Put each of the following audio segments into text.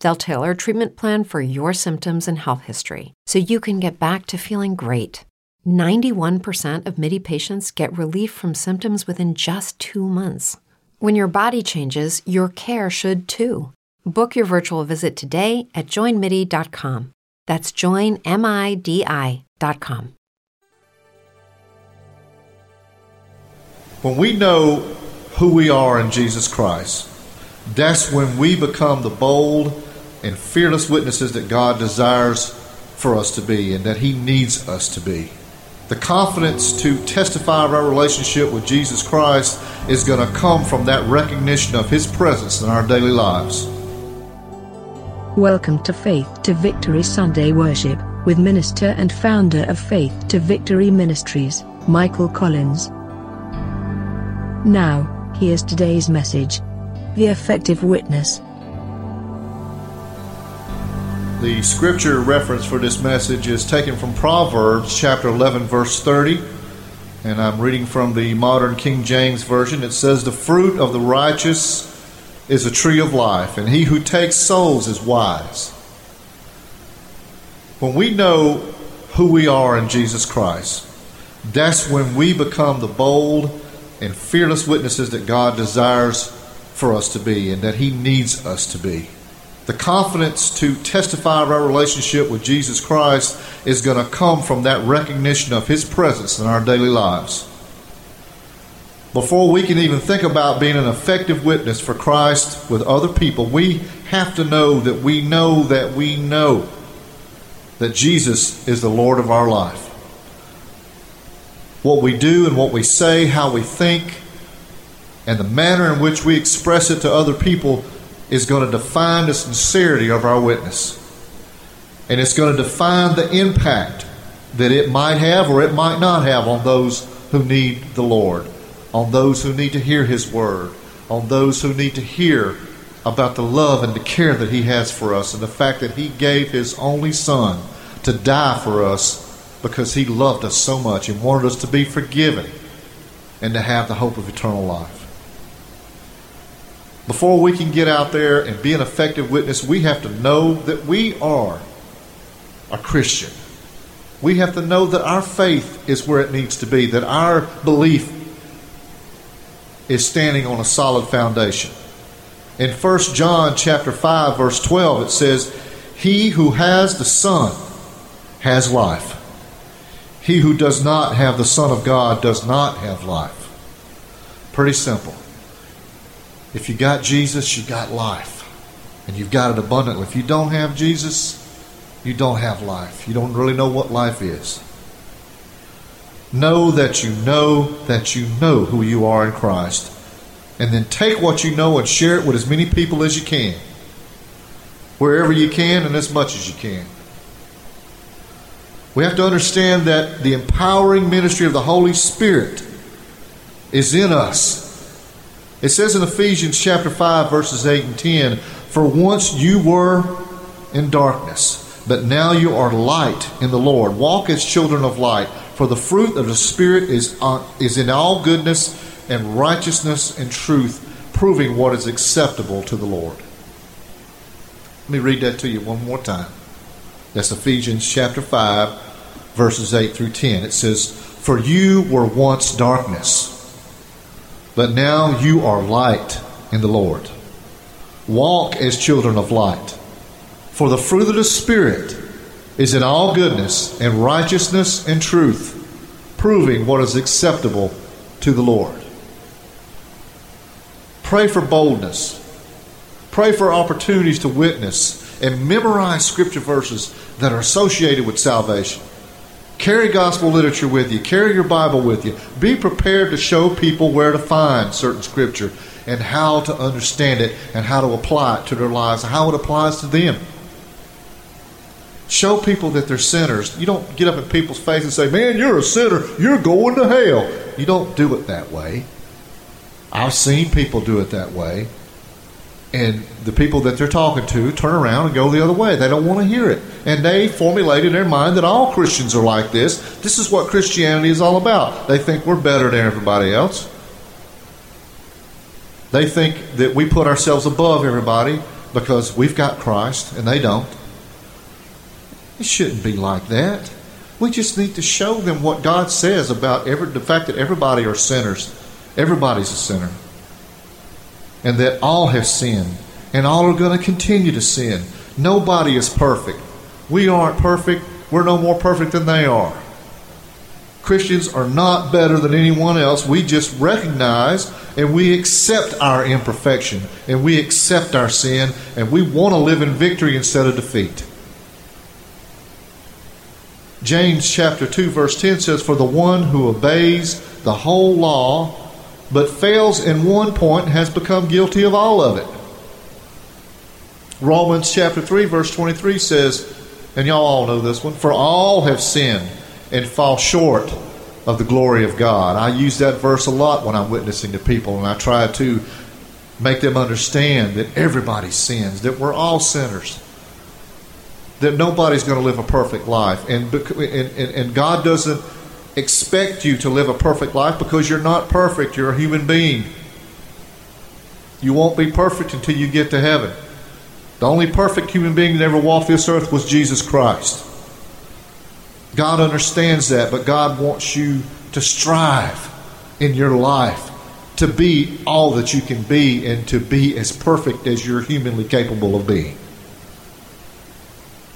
They'll tailor a treatment plan for your symptoms and health history so you can get back to feeling great. 91% of MIDI patients get relief from symptoms within just two months. When your body changes, your care should too. Book your virtual visit today at joinmidi.com. That's joinmidi.com. When we know who we are in Jesus Christ, that's when we become the bold and fearless witnesses that God desires for us to be and that He needs us to be. The confidence to testify of our relationship with Jesus Christ is going to come from that recognition of His presence in our daily lives. Welcome to Faith to Victory Sunday Worship with minister and founder of Faith to Victory Ministries, Michael Collins. Now, here's today's message The Effective Witness. The scripture reference for this message is taken from Proverbs chapter 11, verse 30. And I'm reading from the modern King James Version. It says, The fruit of the righteous is a tree of life, and he who takes souls is wise. When we know who we are in Jesus Christ, that's when we become the bold and fearless witnesses that God desires for us to be and that He needs us to be. The confidence to testify of our relationship with Jesus Christ is going to come from that recognition of His presence in our daily lives. Before we can even think about being an effective witness for Christ with other people, we have to know that we know that we know that Jesus is the Lord of our life. What we do and what we say, how we think, and the manner in which we express it to other people is going to define the sincerity of our witness. And it's going to define the impact that it might have or it might not have on those who need the Lord, on those who need to hear His word, on those who need to hear about the love and the care that He has for us, and the fact that He gave His only Son to die for us because He loved us so much and wanted us to be forgiven and to have the hope of eternal life before we can get out there and be an effective witness, we have to know that we are a Christian. We have to know that our faith is where it needs to be, that our belief is standing on a solid foundation. In 1 John chapter 5 verse 12 it says, "He who has the Son has life. He who does not have the Son of God does not have life." Pretty simple. If you got Jesus, you got life. And you've got it abundantly. If you don't have Jesus, you don't have life. You don't really know what life is. Know that you know that you know who you are in Christ. And then take what you know and share it with as many people as you can. Wherever you can and as much as you can. We have to understand that the empowering ministry of the Holy Spirit is in us it says in Ephesians chapter 5, verses 8 and 10 For once you were in darkness, but now you are light in the Lord. Walk as children of light, for the fruit of the Spirit is, is in all goodness and righteousness and truth, proving what is acceptable to the Lord. Let me read that to you one more time. That's Ephesians chapter 5, verses 8 through 10. It says, For you were once darkness, but now you are light in the Lord. Walk as children of light. For the fruit of the Spirit is in all goodness and righteousness and truth, proving what is acceptable to the Lord. Pray for boldness. Pray for opportunities to witness and memorize scripture verses that are associated with salvation. Carry gospel literature with you. Carry your Bible with you. Be prepared to show people where to find certain scripture and how to understand it and how to apply it to their lives and how it applies to them. Show people that they're sinners. You don't get up in people's face and say, Man, you're a sinner. You're going to hell. You don't do it that way. I've seen people do it that way. And the people that they're talking to turn around and go the other way. They don't want to hear it. And they formulate in their mind that all Christians are like this. This is what Christianity is all about. They think we're better than everybody else. They think that we put ourselves above everybody because we've got Christ and they don't. It shouldn't be like that. We just need to show them what God says about every, the fact that everybody are sinners. Everybody's a sinner. And that all have sinned. And all are going to continue to sin. Nobody is perfect. We aren't perfect. We're no more perfect than they are. Christians are not better than anyone else. We just recognize and we accept our imperfection and we accept our sin and we want to live in victory instead of defeat. James chapter 2 verse 10 says for the one who obeys the whole law but fails in one point has become guilty of all of it. Romans chapter 3 verse 23 says and y'all all know this one for all have sinned and fall short of the glory of God. I use that verse a lot when I'm witnessing to people and I try to make them understand that everybody sins, that we're all sinners that nobody's going to live a perfect life. And, and, and God doesn't expect you to live a perfect life because you're not perfect. You're a human being. You won't be perfect until you get to heaven. The only perfect human being that ever walked this earth was Jesus Christ. God understands that, but God wants you to strive in your life to be all that you can be and to be as perfect as you're humanly capable of being.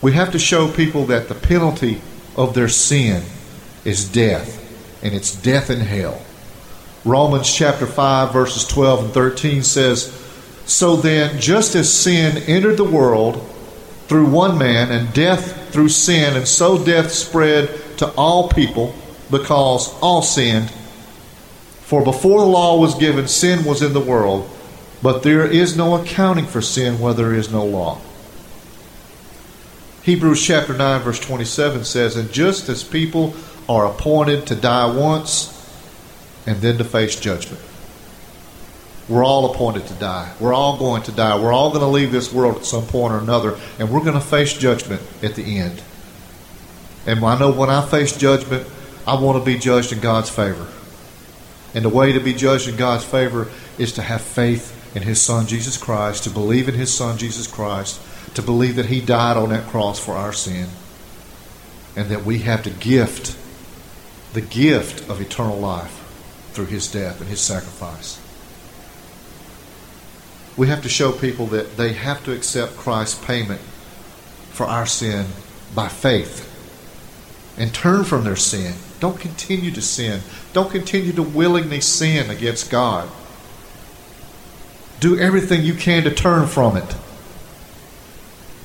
We have to show people that the penalty of their sin is death, and it's death in hell. Romans chapter 5, verses 12 and 13 says, So then, just as sin entered the world through one man, and death through sin, and so death spread to all people because all sinned. For before the law was given, sin was in the world, but there is no accounting for sin where there is no law. Hebrews chapter 9, verse 27 says, And just as people are appointed to die once and then to face judgment, we're all appointed to die. We're all going to die. We're all going to leave this world at some point or another, and we're going to face judgment at the end. And I know when I face judgment, I want to be judged in God's favor. And the way to be judged in God's favor is to have faith in His Son, Jesus Christ, to believe in His Son, Jesus Christ, to believe that He died on that cross for our sin, and that we have the gift, the gift of eternal life through His death and His sacrifice. We have to show people that they have to accept Christ's payment for our sin by faith and turn from their sin. Don't continue to sin. Don't continue to willingly sin against God. Do everything you can to turn from it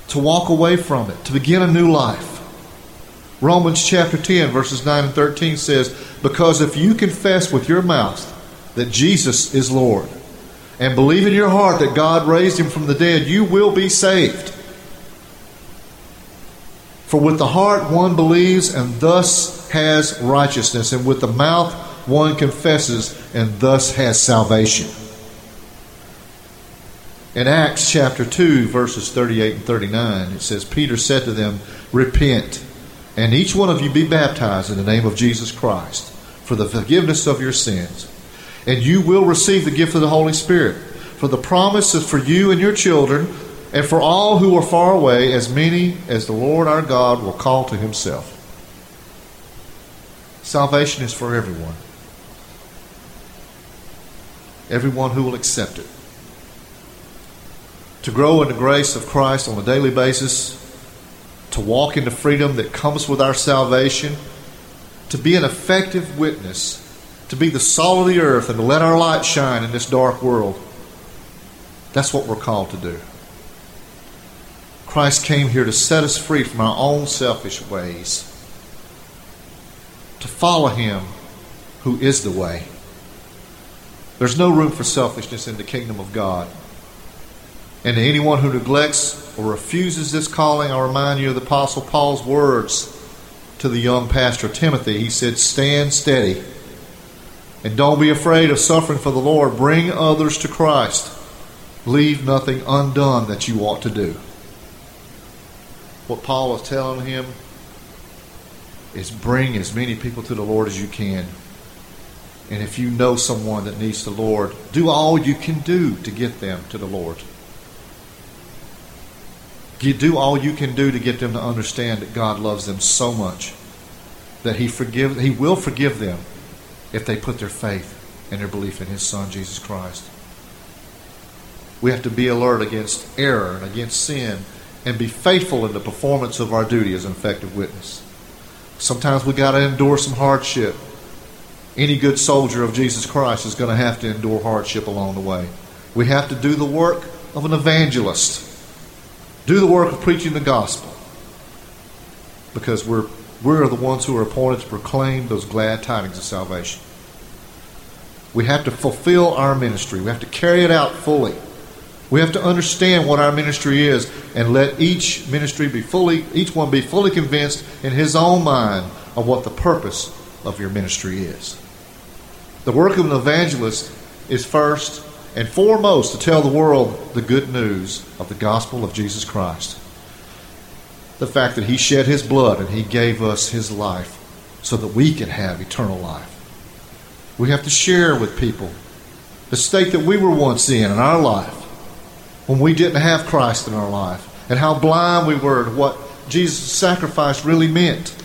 to walk away from it, to begin a new life. Romans chapter 10, verses 9 and 13 says, Because if you confess with your mouth that Jesus is Lord, and believe in your heart that God raised him from the dead, you will be saved. For with the heart one believes and thus has righteousness, and with the mouth one confesses and thus has salvation. In Acts chapter 2, verses 38 and 39, it says, Peter said to them, Repent, and each one of you be baptized in the name of Jesus Christ for the forgiveness of your sins, and you will receive the gift of the Holy Spirit. For the promise is for you and your children, and for all who are far away, as many as the Lord our God will call to himself. Salvation is for everyone. Everyone who will accept it. To grow in the grace of Christ on a daily basis, to walk in the freedom that comes with our salvation, to be an effective witness, to be the salt of the earth, and to let our light shine in this dark world. That's what we're called to do. Christ came here to set us free from our own selfish ways, to follow Him who is the way. There's no room for selfishness in the kingdom of God. And to anyone who neglects or refuses this calling, I remind you of the Apostle Paul's words to the young pastor Timothy. He said, Stand steady and don't be afraid of suffering for the Lord. Bring others to Christ. Leave nothing undone that you ought to do. What Paul is telling him is bring as many people to the Lord as you can. And if you know someone that needs the Lord, do all you can do to get them to the Lord. You do all you can do to get them to understand that God loves them so much that He forgive He will forgive them if they put their faith and their belief in His Son Jesus Christ. We have to be alert against error and against sin and be faithful in the performance of our duty as an effective witness. Sometimes we got to endure some hardship. Any good soldier of Jesus Christ is going to have to endure hardship along the way. We have to do the work of an evangelist, do the work of preaching the gospel, because we're we're the ones who are appointed to proclaim those glad tidings of salvation. We have to fulfill our ministry. We have to carry it out fully. We have to understand what our ministry is and let each ministry be fully, each one be fully convinced in his own mind of what the purpose of your ministry is. The work of an evangelist is first and foremost to tell the world the good news of the gospel of Jesus Christ. The fact that he shed his blood and he gave us his life so that we can have eternal life. We have to share with people the state that we were once in in our life when we didn't have Christ in our life and how blind we were to what Jesus' sacrifice really meant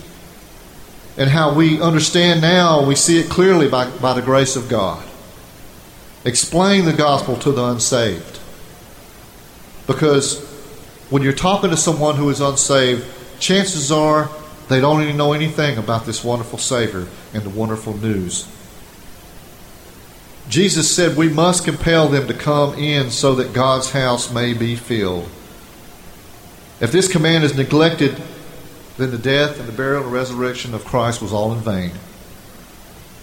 and how we understand now, we see it clearly by, by the grace of God. Explain the gospel to the unsaved. Because when you're talking to someone who is unsaved, chances are they don't even know anything about this wonderful Savior and the wonderful news Jesus said we must compel them to come in so that God's house may be filled. If this command is neglected, then the death and the burial and resurrection of Christ was all in vain.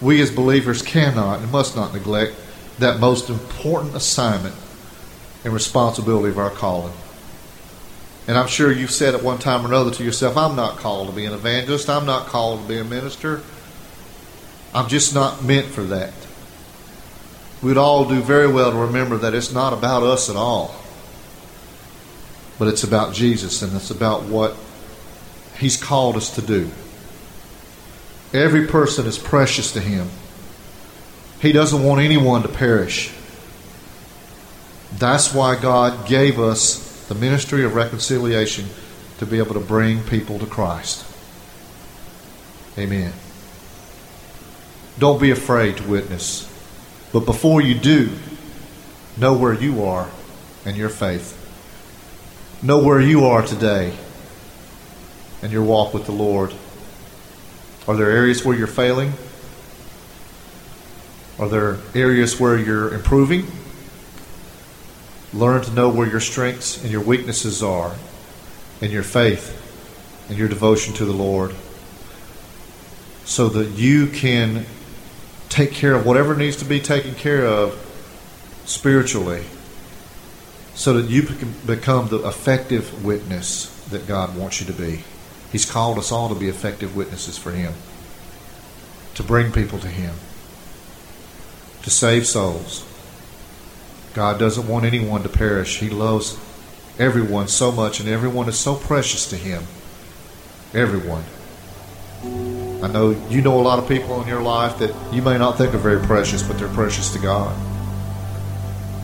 We as believers cannot and must not neglect that most important assignment and responsibility of our calling. And I'm sure you've said at one time or another to yourself, I'm not called to be an evangelist. I'm not called to be a minister. I'm just not meant for that we'd all do very well to remember that it's not about us at all, but it's about Jesus and it's about what He's called us to do. Every person is precious to Him. He doesn't want anyone to perish. That's why God gave us the ministry of reconciliation to be able to bring people to Christ. Amen. Don't be afraid to witness. But before you do, know where you are and your faith. Know where you are today and your walk with the Lord. Are there areas where you're failing? Are there areas where you're improving? Learn to know where your strengths and your weaknesses are, and your faith and your devotion to the Lord, so that you can take care of whatever needs to be taken care of spiritually so that you can become the effective witness that God wants you to be. He's called us all to be effective witnesses for Him, to bring people to Him, to save souls. God doesn't want anyone to perish. He loves everyone so much, and everyone is so precious to Him. Everyone. I know you know a lot of people in your life that you may not think are very precious, but they're precious to God.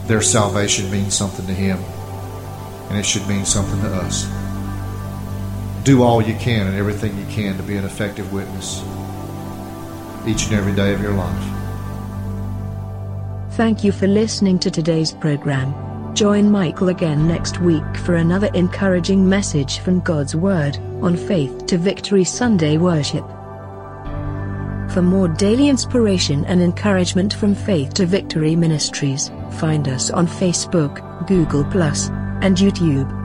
Their salvation means something to Him, and it should mean something to us. Do all you can and everything you can to be an effective witness. each and every day of your life. Thank you for listening to today's program. Join Michael again next week for another encouraging message from God's Word on Faith to Victory Sunday worship. For more daily inspiration and encouragement from Faith to Victory Ministries, find us on Facebook, Google, and YouTube.